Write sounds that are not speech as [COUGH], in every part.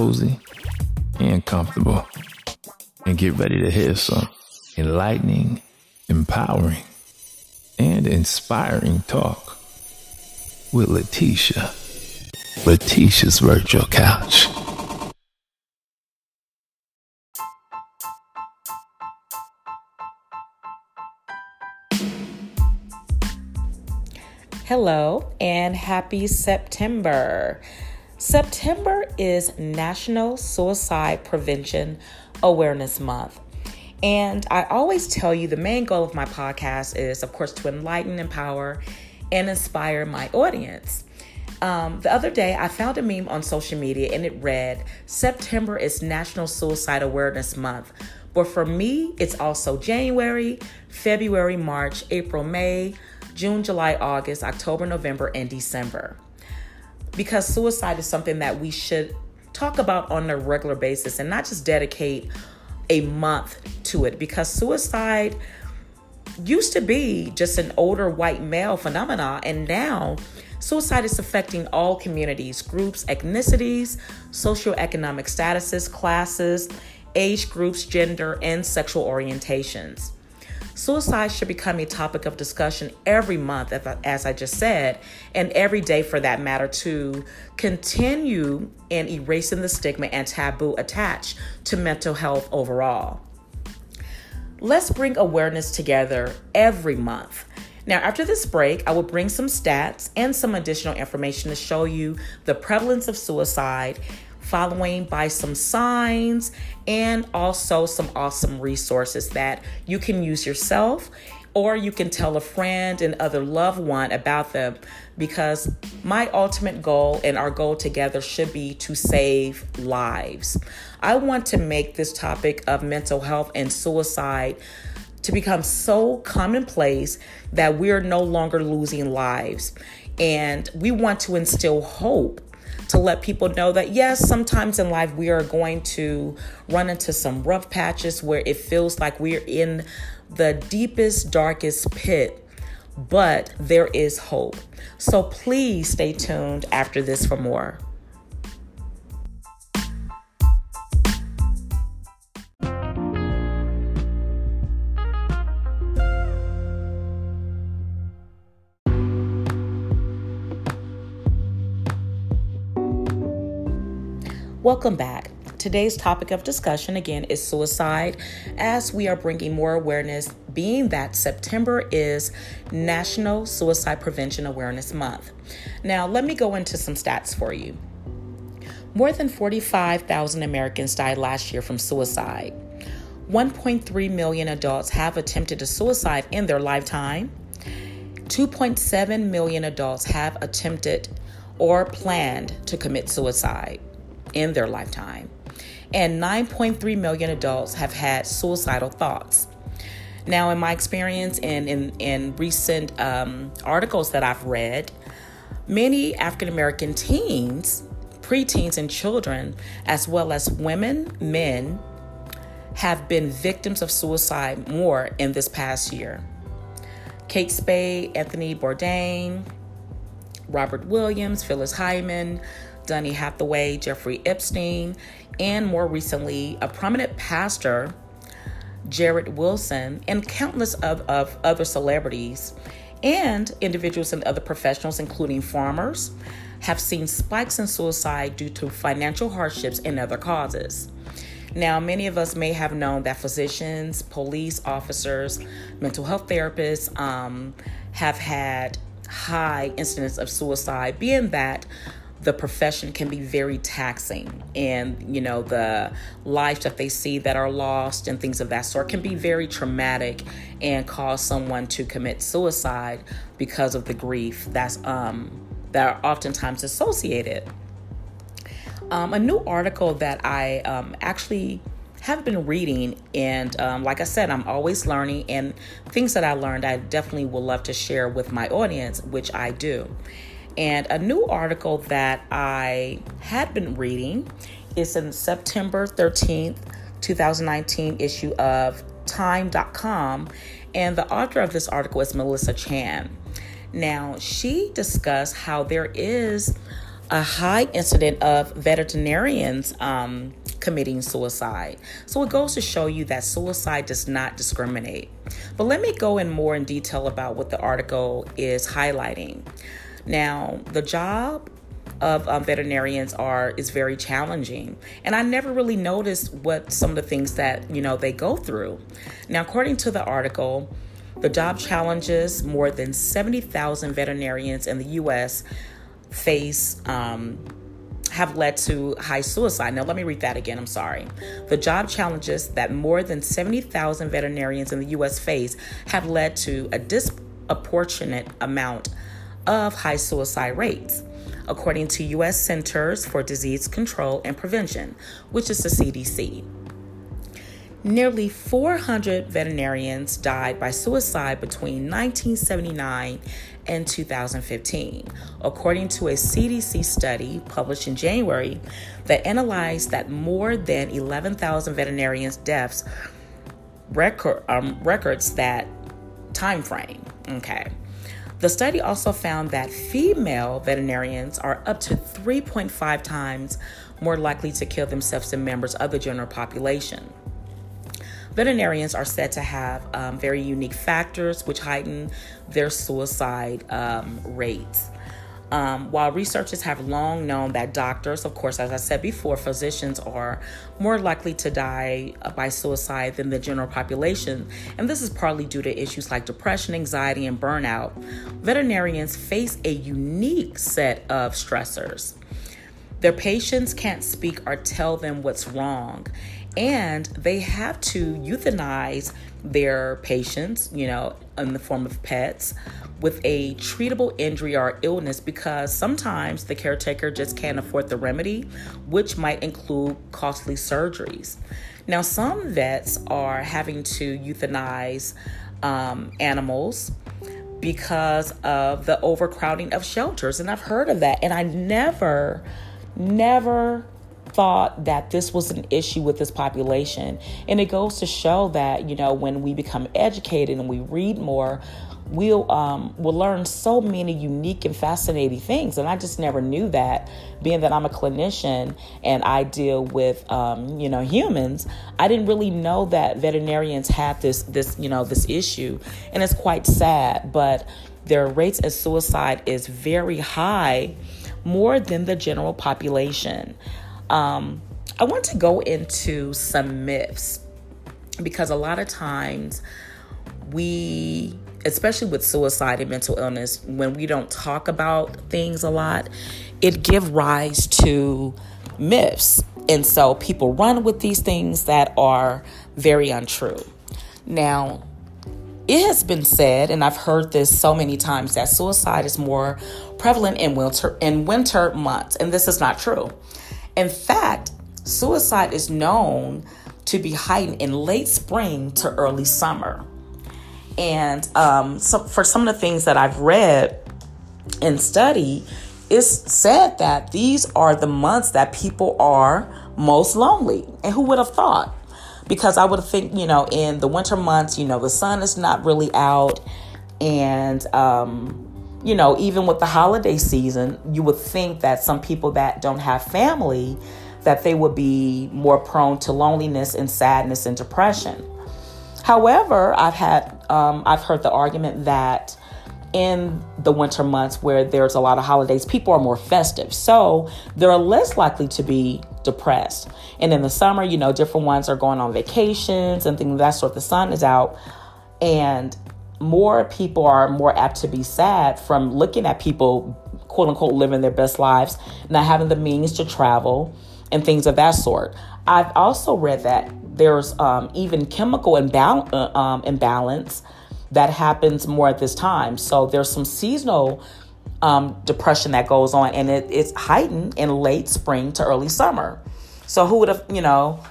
Cozy and comfortable and get ready to hear some enlightening, empowering, and inspiring talk with Leticia. Leticia's Virtual Couch. Hello and happy September. September is National Suicide Prevention Awareness Month. And I always tell you the main goal of my podcast is, of course, to enlighten, empower, and inspire my audience. Um, the other day, I found a meme on social media and it read, September is National Suicide Awareness Month. But for me, it's also January, February, March, April, May, June, July, August, October, November, and December because suicide is something that we should talk about on a regular basis and not just dedicate a month to it because suicide used to be just an older white male phenomena and now suicide is affecting all communities groups ethnicities socioeconomic statuses classes age groups gender and sexual orientations Suicide should become a topic of discussion every month, as I just said, and every day for that matter, to continue in erasing the stigma and taboo attached to mental health overall. Let's bring awareness together every month. Now, after this break, I will bring some stats and some additional information to show you the prevalence of suicide following by some signs and also some awesome resources that you can use yourself or you can tell a friend and other loved one about them because my ultimate goal and our goal together should be to save lives. I want to make this topic of mental health and suicide to become so commonplace that we're no longer losing lives. And we want to instill hope to let people know that yes, sometimes in life we are going to run into some rough patches where it feels like we're in the deepest, darkest pit, but there is hope. So please stay tuned after this for more. Welcome back. Today's topic of discussion again is suicide, as we are bringing more awareness, being that September is National Suicide Prevention Awareness Month. Now, let me go into some stats for you. More than 45,000 Americans died last year from suicide. 1.3 million adults have attempted a suicide in their lifetime. 2.7 million adults have attempted or planned to commit suicide in their lifetime. And 9.3 million adults have had suicidal thoughts. Now, in my experience and in, in recent um, articles that I've read, many African American teens, preteens, and children, as well as women, men, have been victims of suicide more in this past year. Kate Spade, Anthony Bourdain, Robin Williams, Phyllis Hyman, Donny Hathaway, Jeffrey Epstein, and more recently, a prominent pastor, Jarrid Wilson, and countless of, of other celebrities and individuals and other professionals, including farmers, have seen spikes in suicide due to financial hardships and other causes. Now, many of us may have known that physicians, police officers, mental health therapists um, have had high incidence of suicide, being that the profession can be very taxing. And you know the lives that they see that are lost and things of that sort can be very traumatic and cause someone to commit suicide because of the grief that's um that are oftentimes associated. Um, a new article that i um, actually have been reading and um, like i said i'm always learning and things that i learned i definitely would love to share with my audience which i do and a new article that I had been reading is in September 13th, 2019 issue of Time.com. And the author of this article is Melissa Chan. Now, she discussed how there is a high incident of veterinarians um, committing suicide. So it goes to show you that suicide does not discriminate. But let me go in more in detail about what the article is highlighting. Now, the job of um, veterinarians are is very challenging and i never really noticed what some of the things that you know they go through now according to the article the job challenges more than 70,000 veterinarians in the U.S. face um, have led to high suicide. Now, let me read that again. I'm sorry. The job challenges that more than 70,000 veterinarians in the U.S. face have led to a disproportionate amount of high suicide rates, according to U.S. Centers for Disease Control and Prevention, which is the CDC. Nearly 400 veterinarians died by suicide between 1979 and 2015, according to a CDC study published in January that analyzed that more than 11,000 veterinarians' deaths record, um, records that time frame. Okay. The study also found that female veterinarians are up to 3.5 times more likely to kill themselves than members of the general population. Veterinarians are said to have um, very unique factors which heighten their suicide um, rates. Um, while researchers have long known that doctors, of course, as I said before, physicians are more likely to die by suicide than the general population, and this is partly due to issues like depression, anxiety, and burnout, veterinarians face a unique set of stressors. Their patients can't speak or tell them what's wrong, and they have to euthanize their patients, you know, in the form of pets with a treatable injury or illness because sometimes the caretaker just can't afford the remedy, which might include costly surgeries. Now, some vets are having to euthanize um, animals because of the overcrowding of shelters, and I've heard of that, and I never, never thought that this was an issue with this population. And it goes to show that, you know, when we become educated and we read more, we'll um, we'll learn so many unique and fascinating things and i just never knew that being that i'm a clinician and i deal with um, you know humans i didn't really know that veterinarians have this this you know this issue and it's quite sad but their rates of suicide is very high more than the general population um, I want to go into some myths because a lot of times we, especially with suicide and mental illness, when we don't talk about things a lot, it give rise to myths. And so people run with these things that are very untrue. Now, it has been said, and I've heard this so many times, that suicide is more prevalent in winter in winter months, and this is not true. In fact, suicide is known to be heightened in late spring to early summer. And um, so for some of the things that I've read and studied, it's said that these are the months that people are most lonely. And who would have thought? Because I would have think, you know, in the winter months, you know, the sun is not really out. And, um, you know, even with the holiday season, you would think that some people that don't have family that they would be more prone to loneliness and sadness and depression. However, I've had um, I've heard the argument that in the winter months where there's a lot of holidays, people are more festive, so they're less likely to be depressed. And in the summer, you know, different ones are going on vacations and things of that sort. The sun is out, and more people are more apt to be sad from looking at people, quote unquote, living their best lives, not having the means to travel, and things of that sort. I've also read that there's um, even chemical imbal- uh, um, imbalance that happens more at this time. So there's some seasonal um, depression that goes on, and it, it's heightened in late spring to early summer. So who would have, you know,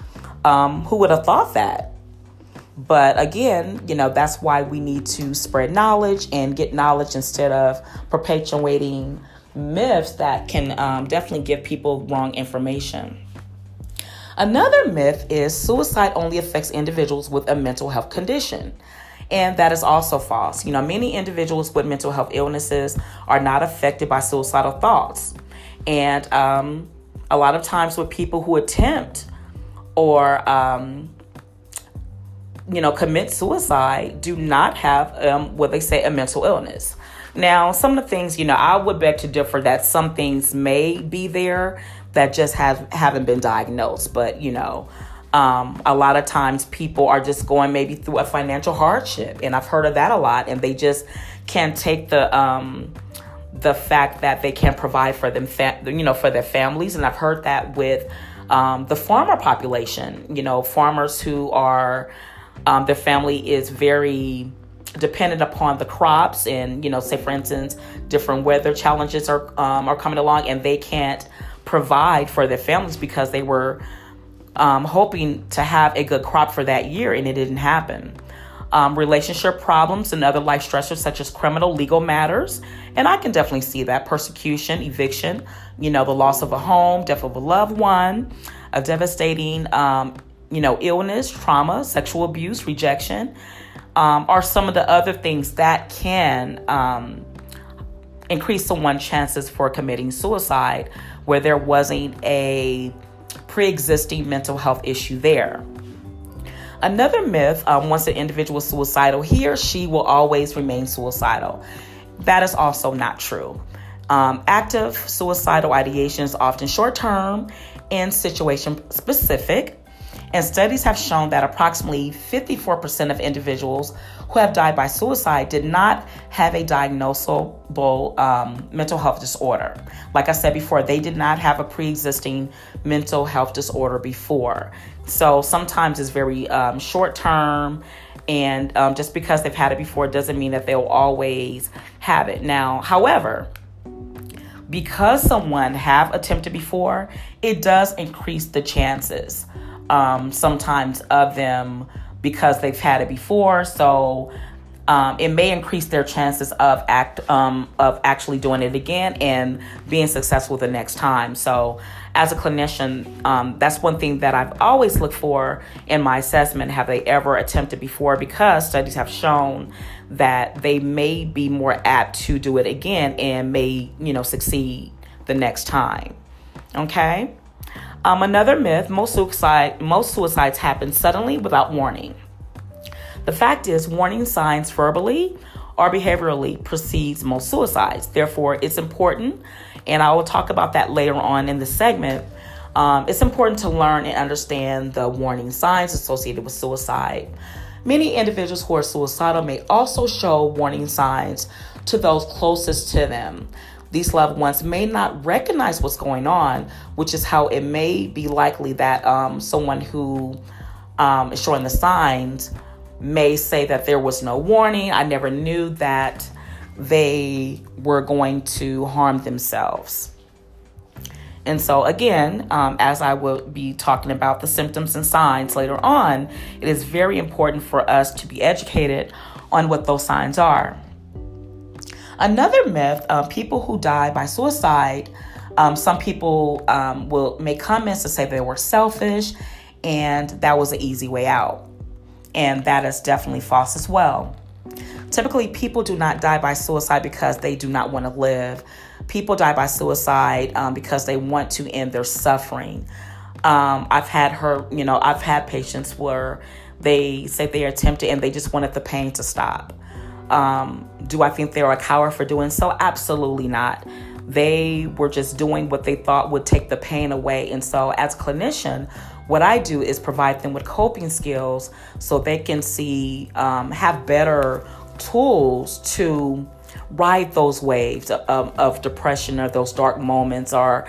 um, who would have thought that? But again, you know, that's why we need to spread knowledge and get knowledge instead of perpetuating myths that can um, definitely give people wrong information. Another myth is suicide only affects individuals with a mental health condition. And that is also false. You know, many individuals with mental health illnesses are not affected by suicidal thoughts. And um, a lot of times with people who attempt or um, you know commit suicide do not have um, what they say a mental illness. Now, some of the things, you know, I would beg to differ that some things may be there that just have haven't been diagnosed, but you know, um, a lot of times people are just going maybe through a financial hardship, and I've heard of that a lot, and they just can't take the um, the fact that they can't provide for them, fa- you know, for their families, and I've heard that with um, the farmer population, you know, farmers who are um, their family is very dependent upon the crops, and you know, say for instance, different weather challenges are um, are coming along, and they can't provide for their families because they were um, hoping to have a good crop for that year and it didn't happen. Um, relationship problems and other life stressors such as criminal legal matters. And I can definitely see that persecution, eviction, you know, the loss of a home, death of a loved one, a devastating, um, you know, illness, trauma, sexual abuse, rejection um, are some of the other things that can um, increase someone's chances for committing suicide where there wasn't a pre existing mental health issue there. Another myth um, once an individual is suicidal, he or she will always remain suicidal. That is also not true. Um, active suicidal ideation is often short term and situation specific. And studies have shown that approximately 54% of individuals who have died by suicide did not have a diagnosable um, mental health disorder. Like I said before, they did not have a pre existing mental health disorder before. So sometimes it's very um, short term. And um, just because they've had it before doesn't mean that they'll always have it. Now, however, because someone have attempted before, it does increase the chances um, sometimes of them because they've had it before. So um, it may increase their chances of act um, of actually doing it again and being successful the next time. So, as a clinician, um, that's one thing that I've always looked for in my assessment. Have they ever attempted before? Because studies have shown that they may be more apt to do it again and may you know succeed the next time. Okay. Um, another myth: most suicide most suicides happen suddenly without warning. The fact is, warning signs verbally or behaviorally precedes most suicides. Therefore, it's important, and I will talk about that later on in the segment. Um, it's important to learn and understand the warning signs associated with suicide. Many individuals who are suicidal may also show warning signs to those closest to them. These loved ones may not recognize what's going on, which is how it may be likely that um, someone who um, is showing the signs may say that there was no warning. I never knew that they were going to harm themselves. And so, again, um, as I will be talking about the symptoms and signs later on, it is very important for us to be educated on what those signs are. Another myth uh, people who die by suicide, um, some people um, will make comments to say they were selfish and that was an easy way out. And that is definitely false as well. Typically, people do not die by suicide because they do not want to live. People die by suicide um, because they want to end their suffering. Um, I've had her, you know, I've had patients where they say they attempted and they just wanted the pain to stop. Um, do I think they're a coward for doing so? Absolutely not. They were just doing what they thought would take the pain away. And so, as clinician, what I do is provide them with coping skills so they can see, um, have better tools to ride those waves of, of depression or those dark moments or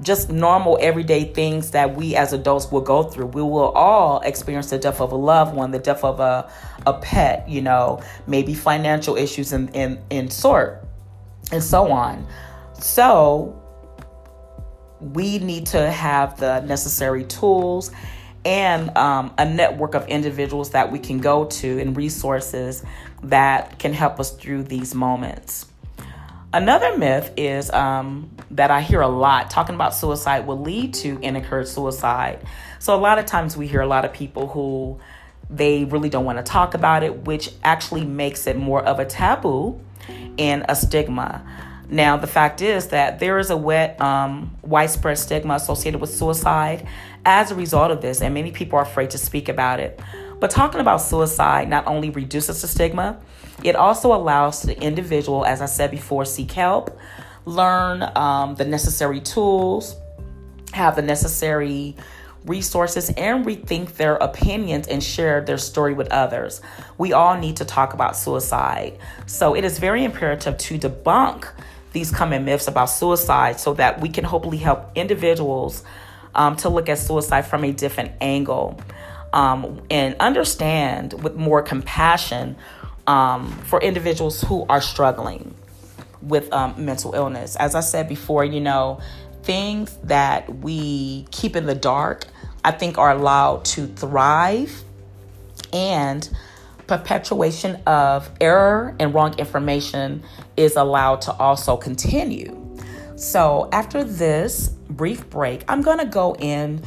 just normal everyday things that we as adults will go through. We will all experience the death of a loved one, the death of a, a pet, you know, maybe financial issues in, in, in sort, and so on. So we need to have the necessary tools and um, a network of individuals that we can go to and resources that can help us through these moments. Another myth is um, that I hear a lot talking about suicide will lead to incurred suicide. So, a lot of times we hear a lot of people who they really don't want to talk about it, which actually makes it more of a taboo and a stigma. Now, the fact is that there is a wet, um, widespread stigma associated with suicide as a result of this, and many people are afraid to speak about it. But talking about suicide not only reduces the stigma, it also allows the individual, as I said before, seek help, learn um, the necessary tools, have the necessary resources, and rethink their opinions and share their story with others. We all need to talk about suicide. So it is very imperative to debunk these common myths about suicide so that we can hopefully help individuals um, to look at suicide from a different angle um, and understand with more compassion um, for individuals who are struggling with um, mental illness. As I said before, you know, things that we keep in the dark, I think, are allowed to thrive and perpetuation of error and wrong information is allowed to also continue. So, after this brief break, I'm going to go in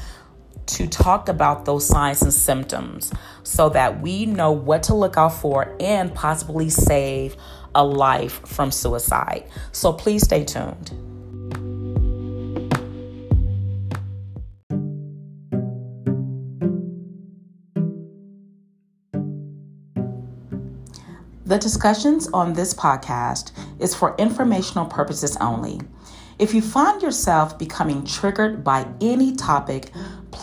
to talk about those signs and symptoms so that we know what to look out for and possibly save a life from suicide. So, please stay tuned. The discussions on this podcast is for informational purposes only. If you find yourself becoming triggered by any topic,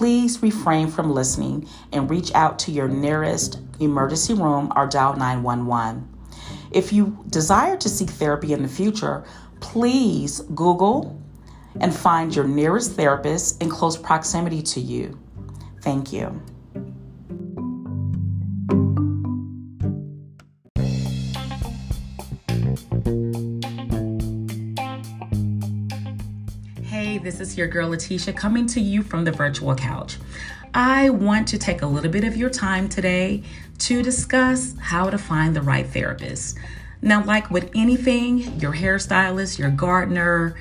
please refrain from listening and reach out to your nearest emergency room or dial 911. If you desire to seek therapy in the future, please Google and find your nearest therapist in close proximity to you. Thank you. Is your girl Leticia coming to you from the virtual couch. I want to take a little bit of your time today to discuss how to find the right therapist. Now, like with anything, your hairstylist, your gardener,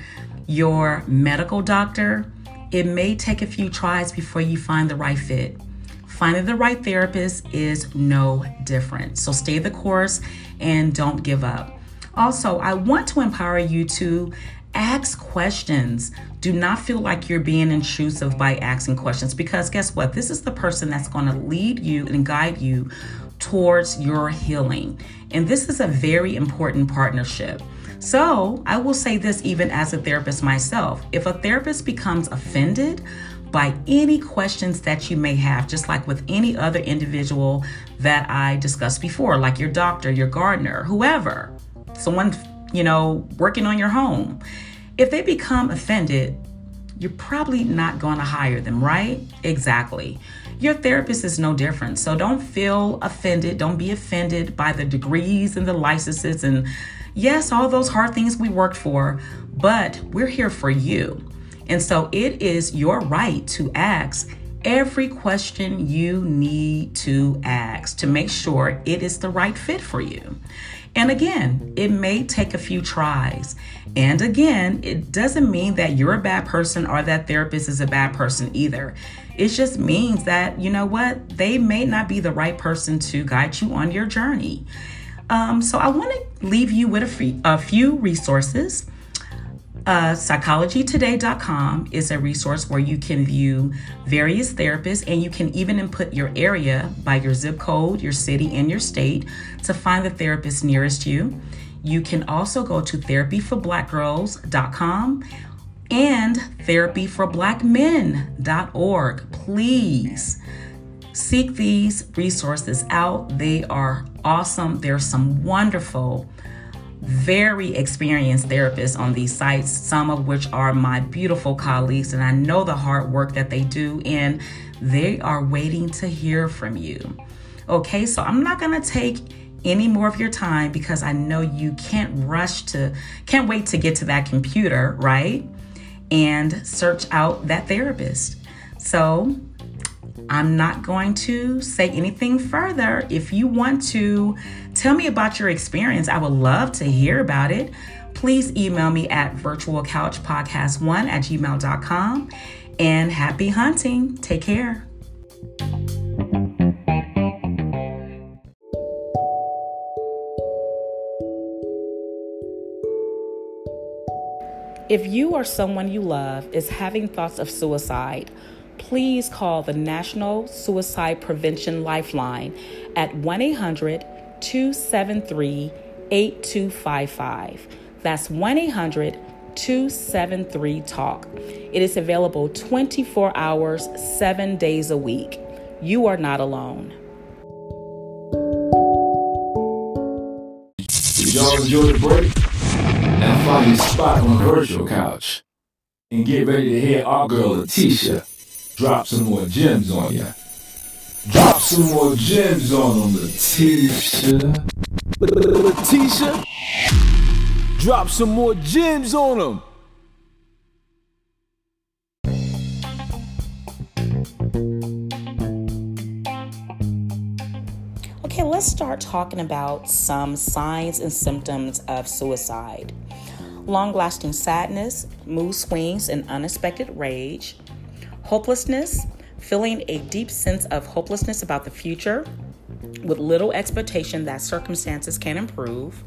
your medical doctor, it may take a few tries before you find the right fit. Finding the right therapist is no different. So stay the course and don't give up. Also, I want to empower you to ask questions. Do not feel like you're being intrusive by asking questions because guess what? This is the person that's going to lead you and guide you towards your healing. And this is a very important partnership. So, I will say this even as a therapist myself if a therapist becomes offended by any questions that you may have, just like with any other individual that I discussed before, like your doctor, your gardener, whoever, someone you know, working on your home. If they become offended, you're probably not going to hire them, right? Exactly. Your therapist is no different. So don't feel offended. Don't be offended by the degrees and the licenses and, yes, all those hard things we worked for, but we're here for you. And so it is your right to ask every question you need to ask to make sure it is the right fit for you. And again, it may take a few tries. And again, it doesn't mean that you're a bad person or that therapist is a bad person either. It just means that, you know what, they may not be the right person to guide you on your journey. Um, so I want to leave you with a, a few resources. Uh, psychologytoday.com is a resource where you can view various therapists and you can even input your area by your zip code, your city, and your state to find the therapist nearest you. You can also go to therapyforblackgirls.com and therapyforblackmen.org. Please seek these resources out. They are awesome. There's some wonderful very experienced therapists on these sites, some of which are my beautiful colleagues, and I know the hard work that they do, and they are waiting to hear from you. Okay, so I'm not gonna take any more of your time because I know you can't rush to, can't wait to get to that computer, right? And search out that therapist. So I'm not going to say anything further. If you want to tell me about your experience, I would love to hear about it. Please email me at virtualcouchpodcast1 at gmail.com. And happy hunting. Take care. If you or someone you love is having thoughts of suicide, please call the National Suicide Prevention Lifeline at 1 800 273 8255. That's 1 800 273 TALK. It is available 24 hours, 7 days a week. You are not alone. Y'all enjoy the break? Now find your spot on the virtual couch and get ready to hear our girl Leticia drop some more gems on ya. Drop some more gems on them, Leticia. Leticia, drop some more gems on them. Okay, let's start talking about some signs and symptoms of suicide. Long lasting sadness, mood swings, and unexpected rage, hopelessness, feeling a deep sense of hopelessness about the future with little expectation that circumstances can improve.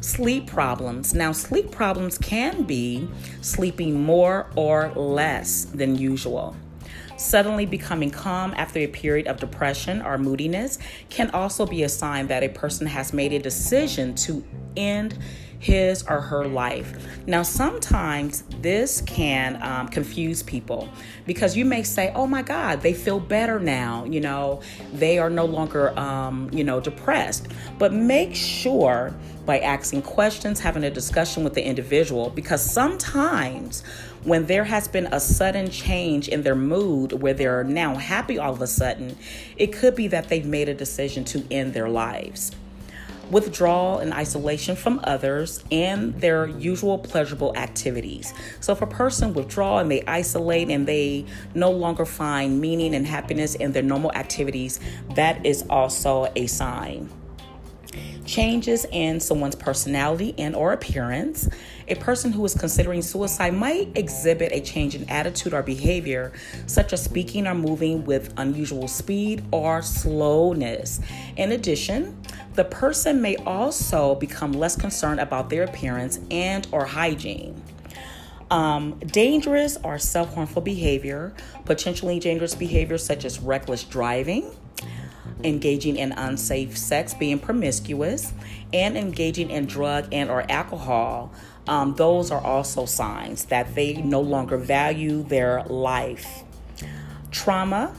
Sleep problems. Now, sleep problems can be sleeping more or less than usual. Suddenly becoming calm after a period of depression or moodiness can also be a sign that a person has made a decision to end his or her life. Now, sometimes this can um, confuse people because you may say, oh my God, they feel better now, you know, they are no longer, um, you know, depressed. But make sure by asking questions, having a discussion with the individual, because sometimes when there has been a sudden change in their mood where they're now happy all of a sudden, it could be that they've made a decision to end their lives withdrawal and isolation from others and their usual pleasurable activities. So if a person withdraw and they isolate and they no longer find meaning and happiness in their normal activities, that is also a sign. Changes in someone's personality and or appearance. A person who is considering suicide might exhibit a change in attitude or behavior such as speaking or moving with unusual speed or slowness. In addition the person may also become less concerned about their appearance and or hygiene um, dangerous or self-harmful behavior potentially dangerous behavior such as reckless driving engaging in unsafe sex, being promiscuous, and engaging in drug and or alcohol, um, those are also signs that they no longer value their life. Trauma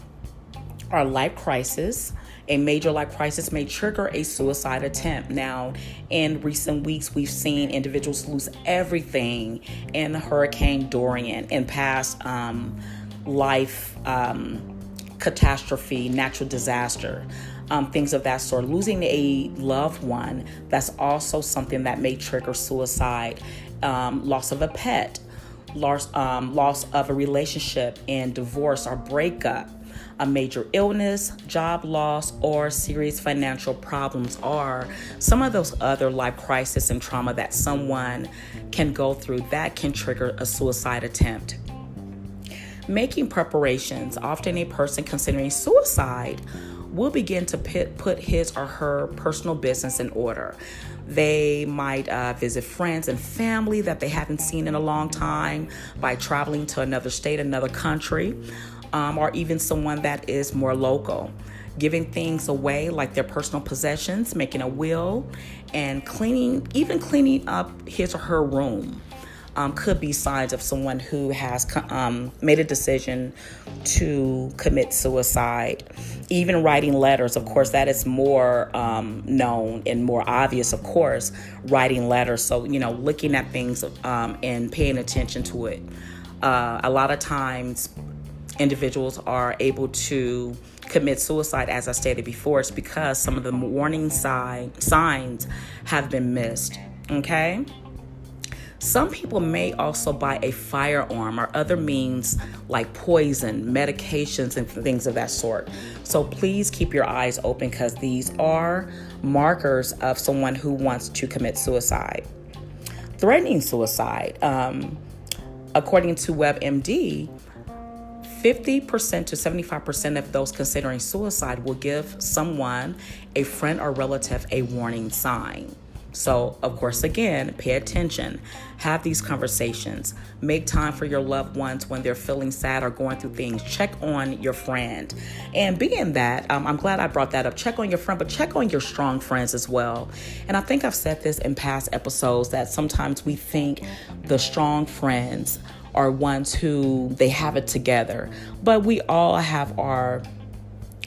or life crisis. A major life crisis may trigger a suicide attempt. Now, in recent weeks, we've seen individuals lose everything in Hurricane Dorian and past um, life. Um, catastrophe, natural disaster, um, things of that sort. Losing a loved one, that's also something that may trigger suicide, um, loss of a pet, loss, um, loss of a relationship, and divorce or breakup. A major illness, job loss, or serious financial problems are some of those other life crisis and trauma that someone can go through that can trigger a suicide attempt. Making preparations, often a person considering suicide will begin to put his or her personal business in order. They might uh, visit friends and family that they haven't seen in a long time by traveling to another state, another country, um, or even someone that is more local. Giving things away like their personal possessions, making a will, and cleaning, even cleaning up his or her room um, could be signs of someone who has um, made a decision to commit suicide. Even writing letters, of course, that is more um, known and more obvious, of course, writing letters. So, you know, looking at things um, and paying attention to it. Uh, a lot of times, individuals are able to commit suicide, as I stated before, it's because some of the warning sign, signs have been missed. Okay? Some people may also buy a firearm or other means like poison, medications, and things of that sort. So please keep your eyes open because these are markers of someone who wants to commit suicide. Threatening suicide. Um, according to WebMD, 50% to 75% of those considering suicide will give someone, a friend or relative, a warning sign. So, of course, again, pay attention. Have these conversations. Make time for your loved ones when they're feeling sad or going through things. Check on your friend. And being that, um, I'm glad I brought that up. Check on your friend, but check on your strong friends as well. And I think I've said this in past episodes that sometimes we think the strong friends are ones who they have it together, but we all have our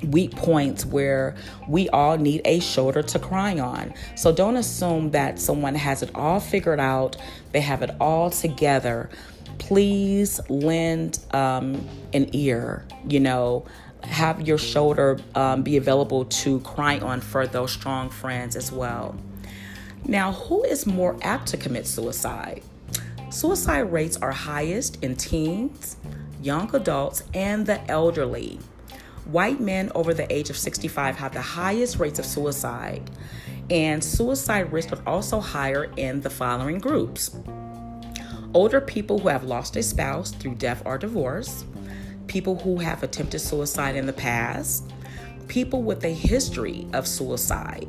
weak points where we all need a shoulder to cry on. So don't assume that someone has it all figured out, they have it all together. Please lend um, an ear, you know, have your shoulder um, be available to cry on for those strong friends as well. Now, who is more apt to commit suicide? Suicide rates are highest in teens, young adults, and the elderly. White men over the age of 65 have the highest rates of suicide, and suicide risk is also higher in the following groups older people who have lost a spouse through death or divorce, people who have attempted suicide in the past, people with a history of suicide,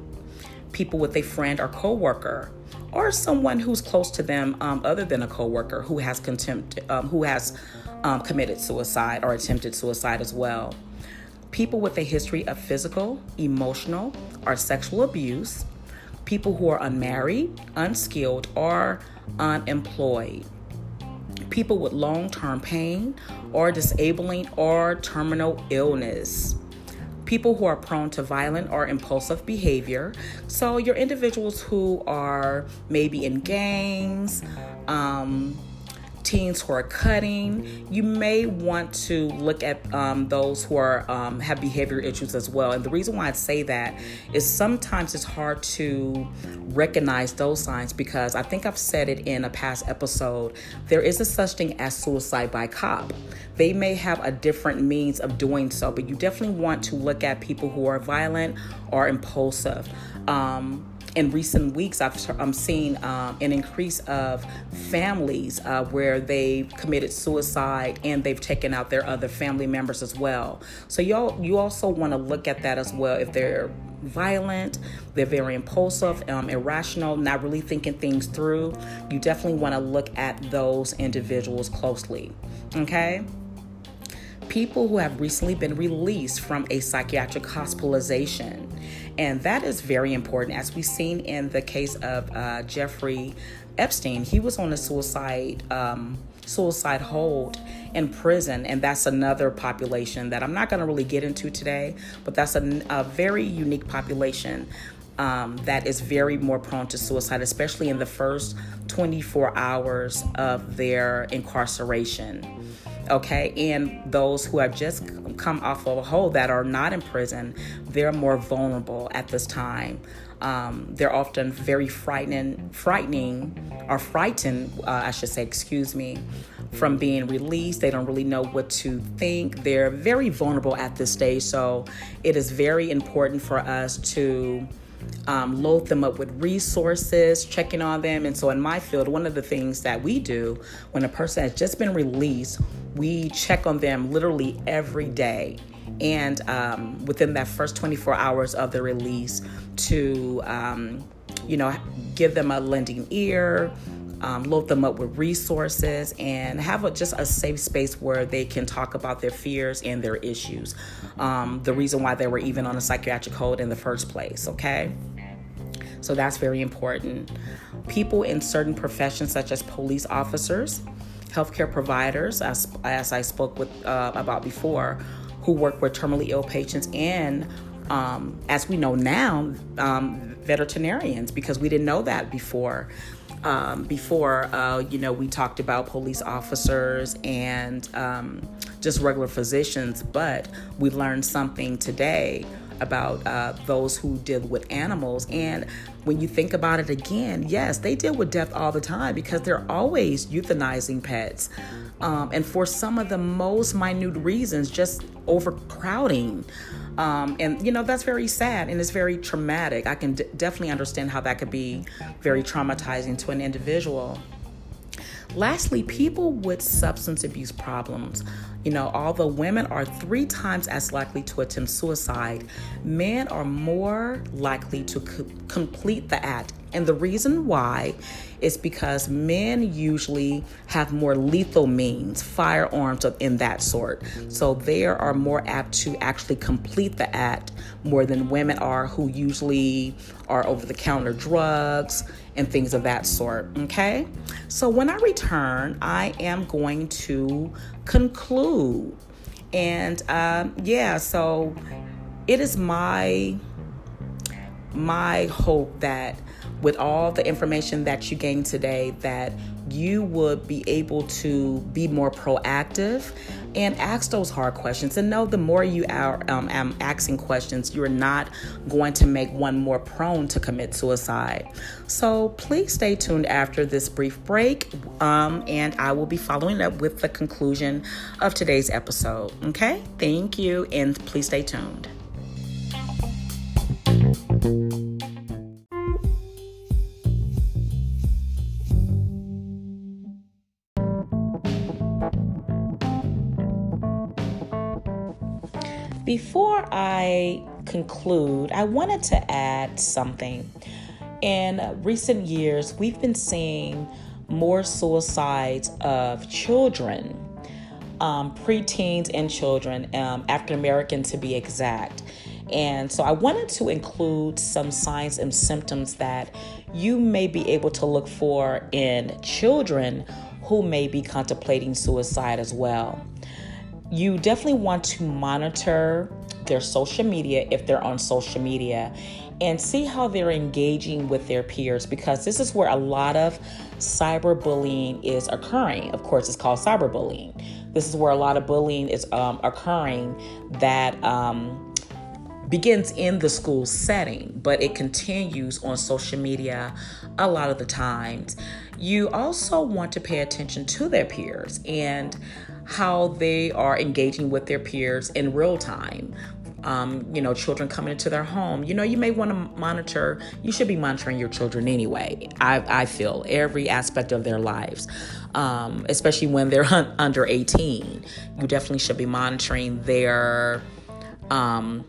people with a friend or coworker, or someone who's close to them um, other than a coworker who has contempt, um, who has um, committed suicide or attempted suicide as well. People with a history of physical, emotional, or sexual abuse, people who are unmarried, unskilled, or unemployed, people with long term pain or disabling or terminal illness. People who are prone to violent or impulsive behavior. So, your individuals who are maybe in gangs, um, teens who are cutting, you may want to look at um, those who are um, have behavior issues as well. And the reason why I say that is sometimes it's hard to recognize those signs because I think I've said it in a past episode. There is a such thing as suicide by cop. They may have a different means of doing so, but you definitely want to look at people who are violent or impulsive. Um, in recent weeks, I've I'm seeing um, an increase of families uh, where they've committed suicide and they've taken out their other family members as well. So y'all, you also want to look at that as well. If they're violent, they're very impulsive, um, irrational, not really thinking things through, you definitely want to look at those individuals closely. Okay people who have recently been released from a psychiatric hospitalization. And that is very important. As we've seen in the case of uh, Jeffrey Epstein, he was on a suicide. Um, suicide hold in prison and that's another population that i'm not going to really get into today but that's a, a very unique population um, that is very more prone to suicide, especially in the first 24 hours of their incarceration okay and those who have just come off of a hold that are not in prison they're more vulnerable at this time. Um, they're often very frightening frightening or frightened uh, i should say excuse me from being released. They don't really know what to think. They're very vulnerable at this stage. So it is very important for us to um, load them up with resources, checking on them. And so, in my field, one of the things that we do when a person has just been released, we check on them literally every day. And um, within that first 24 hours of the release, to um, you know, give them a lending ear, um, load them up with resources, and have a, just a safe space where they can talk about their fears and their issues. Um, the reason why they were even on a psychiatric hold in the first place, okay? So that's very important. People in certain professions, such as police officers, healthcare providers, as, as I spoke with uh, about before, who work with terminally ill patients, and um, as we know now, um, veterinarians, because we didn't know that before. Um, before, uh, you know, we talked about police officers and um, just regular physicians, but we learned something today about uh, those who deal with animals. And when you think about it again, yes, they deal with death all the time because they're always euthanizing pets. Um, and for some of the most minute reasons, just overcrowding. Um, and you know that's very sad and it's very traumatic. I can d- definitely understand how that could be very traumatizing to an individual. Lastly, people with substance abuse problems. You know, although women are three times as likely to attempt suicide, men are more likely to co- complete the act and the reason why is because men usually have more lethal means, firearms of in that sort. So they are more apt to actually complete the act more than women are, who usually are over the counter drugs and things of that sort. Okay? So when I return, I am going to conclude. And um, yeah, so it is my my hope that with all the information that you gained today that you would be able to be more proactive and ask those hard questions. And know the more you are um, asking questions you're not going to make one more prone to commit suicide. So please stay tuned after this brief break um, and i will be following up with the conclusion of today's episode okay? Thank you and please stay tuned Before I conclude, I wanted to add something. In recent years, we've been seeing more suicides of children, um, preteens and children, um, African American to be exact. And so I wanted to include some signs and symptoms that you may be able to look for in children who may be contemplating suicide as well you definitely want to monitor their social media if they're on social media and see how they're engaging with their peers because this is where a lot of cyberbullying is occurring. Of course, it's called cyberbullying. This is where a lot of bullying is um, occurring that um, begins in the school setting, but it continues on social media a lot of the times. You also want to pay attention to their peers and how they are engaging with their peers in real time. Um, you know, children coming into their home. You know, you may want to monitor, you should be monitoring your children anyway. I, I feel every aspect of their lives, um, especially when they're [LAUGHS] under 18. You definitely should be monitoring their. Um,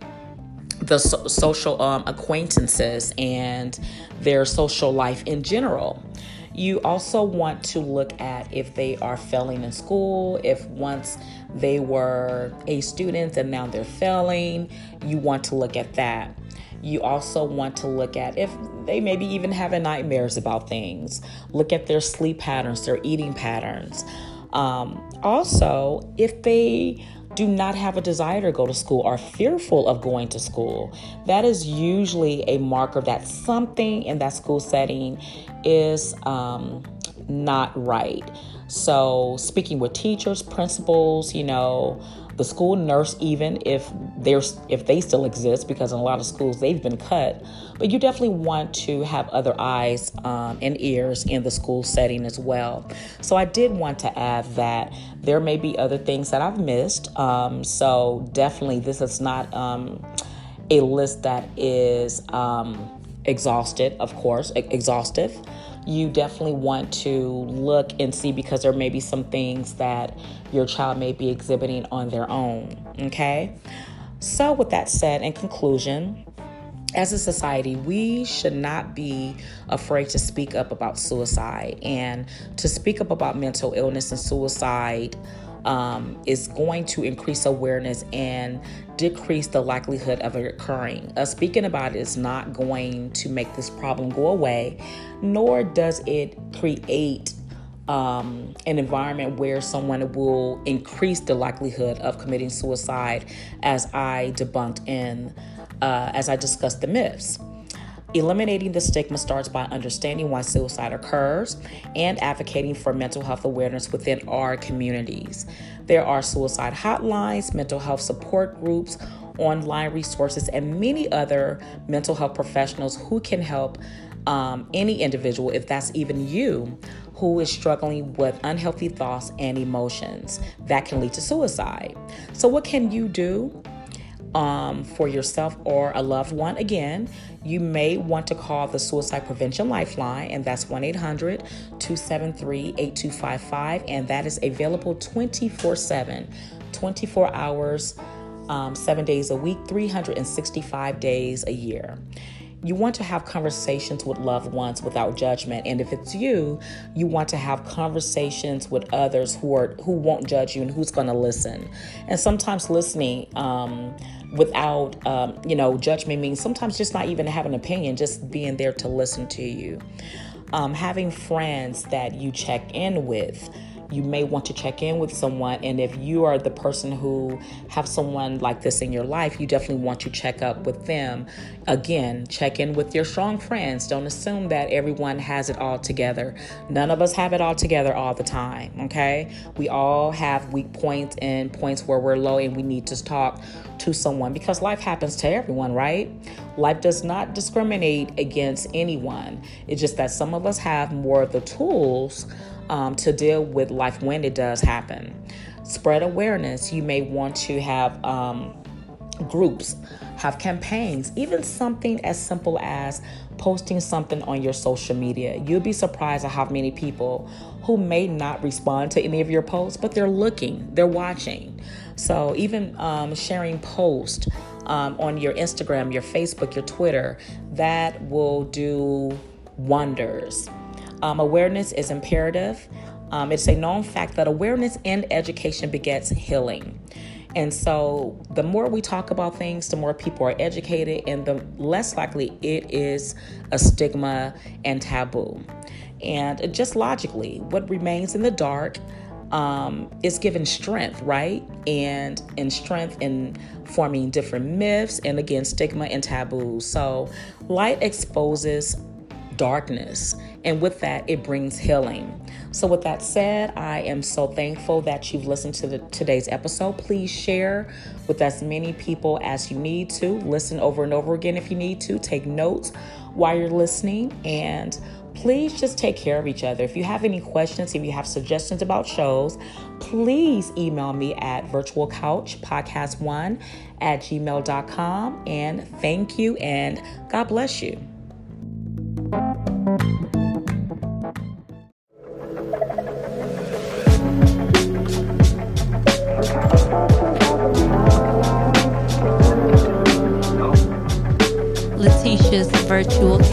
the so- social um, acquaintances and their social life in general. You also want to look at if they are failing in school, if once they were A students and now they're failing, you want to look at that. You also want to look at if they maybe even having nightmares about things. Look at their sleep patterns, their eating patterns. Um, also, if they do not have a desire to go to school, are fearful of going to school, that is usually a marker that something in that school setting is um, not right. So, speaking with teachers, principals, you know, the school nurse, even if there's if they still exist, because in a lot of schools they've been cut. But you definitely want to have other eyes um, and ears in the school setting as well. So I did want to add that there may be other things that I've missed. Um, so definitely, this is not um, a list that is um, exhausted, of course, exhaustive you definitely want to look and see because there may be some things that your child may be exhibiting on their own. Okay? So, with that said, in conclusion, as a society, we should not be afraid to speak up about suicide and to speak up about mental illness and suicide um, is going to increase awareness and decrease the likelihood of it occurring. Uh, speaking about it is not going to make this problem go away, nor does it create um, an environment where someone will increase the likelihood of committing suicide, as I debunked in, uh, as I discussed the myths. Eliminating the stigma starts by understanding why suicide occurs and advocating for mental health awareness within our communities. There are suicide hotlines, mental health support groups, online resources, and many other mental health professionals who can help um, any individual, if that's even you, who is struggling with unhealthy thoughts and emotions that can lead to suicide. So, what can you do? um, for yourself or a loved one, again, you may want to call the Suicide Prevention Lifeline, and that's 1 800 273 8255, and that is available 24 7, 24 hours, um, seven days a week, 365 days a year. You want to have conversations with loved ones without judgment, and if it's you, you want to have conversations with others who are who won't judge you and who's going to listen. And sometimes listening um, without um, you know judgment means sometimes just not even have an opinion, just being there to listen to you. Um, having friends that you check in with you may want to check in with someone and if you are the person who have someone like this in your life you definitely want to check up with them. Again check in with your strong friends. Don't assume that everyone has it all together. None of us have it all together all the time okay? We all have weak points and points where we're low and we need to talk to someone because life happens to everyone right? Life does not discriminate against anyone. It's just that some of us have more of the tools um, to deal with life when it does happen. Spread awareness. You may want to have um, groups, have campaigns, even something as simple as posting something on your social media. You'll be surprised at how many people who may not respond to any of your posts, but they're looking, they're watching. So even um, sharing posts um, on your Instagram, your Facebook, your Twitter, that will do wonders. Um, awareness is imperative. Um, it's a known fact that awareness and education begets healing. And so, the more we talk about things, the more people are educated, and the less likely it is a stigma and taboo. And just logically, what remains in the dark um, is given strength, right? And in strength in forming different myths, and again, stigma and taboos. So, light exposes darkness. And with that, it brings healing. So, with that said, I am so thankful that you've listened to the, today's episode. Please share with as many people as you need to. Listen over and over again if you need to. Take notes while you're listening. And please just take care of each other. If you have any questions, if you have suggestions about shows, please email me at virtualcouchpodcast1 at gmail.com. And thank you and God bless you. Virtual.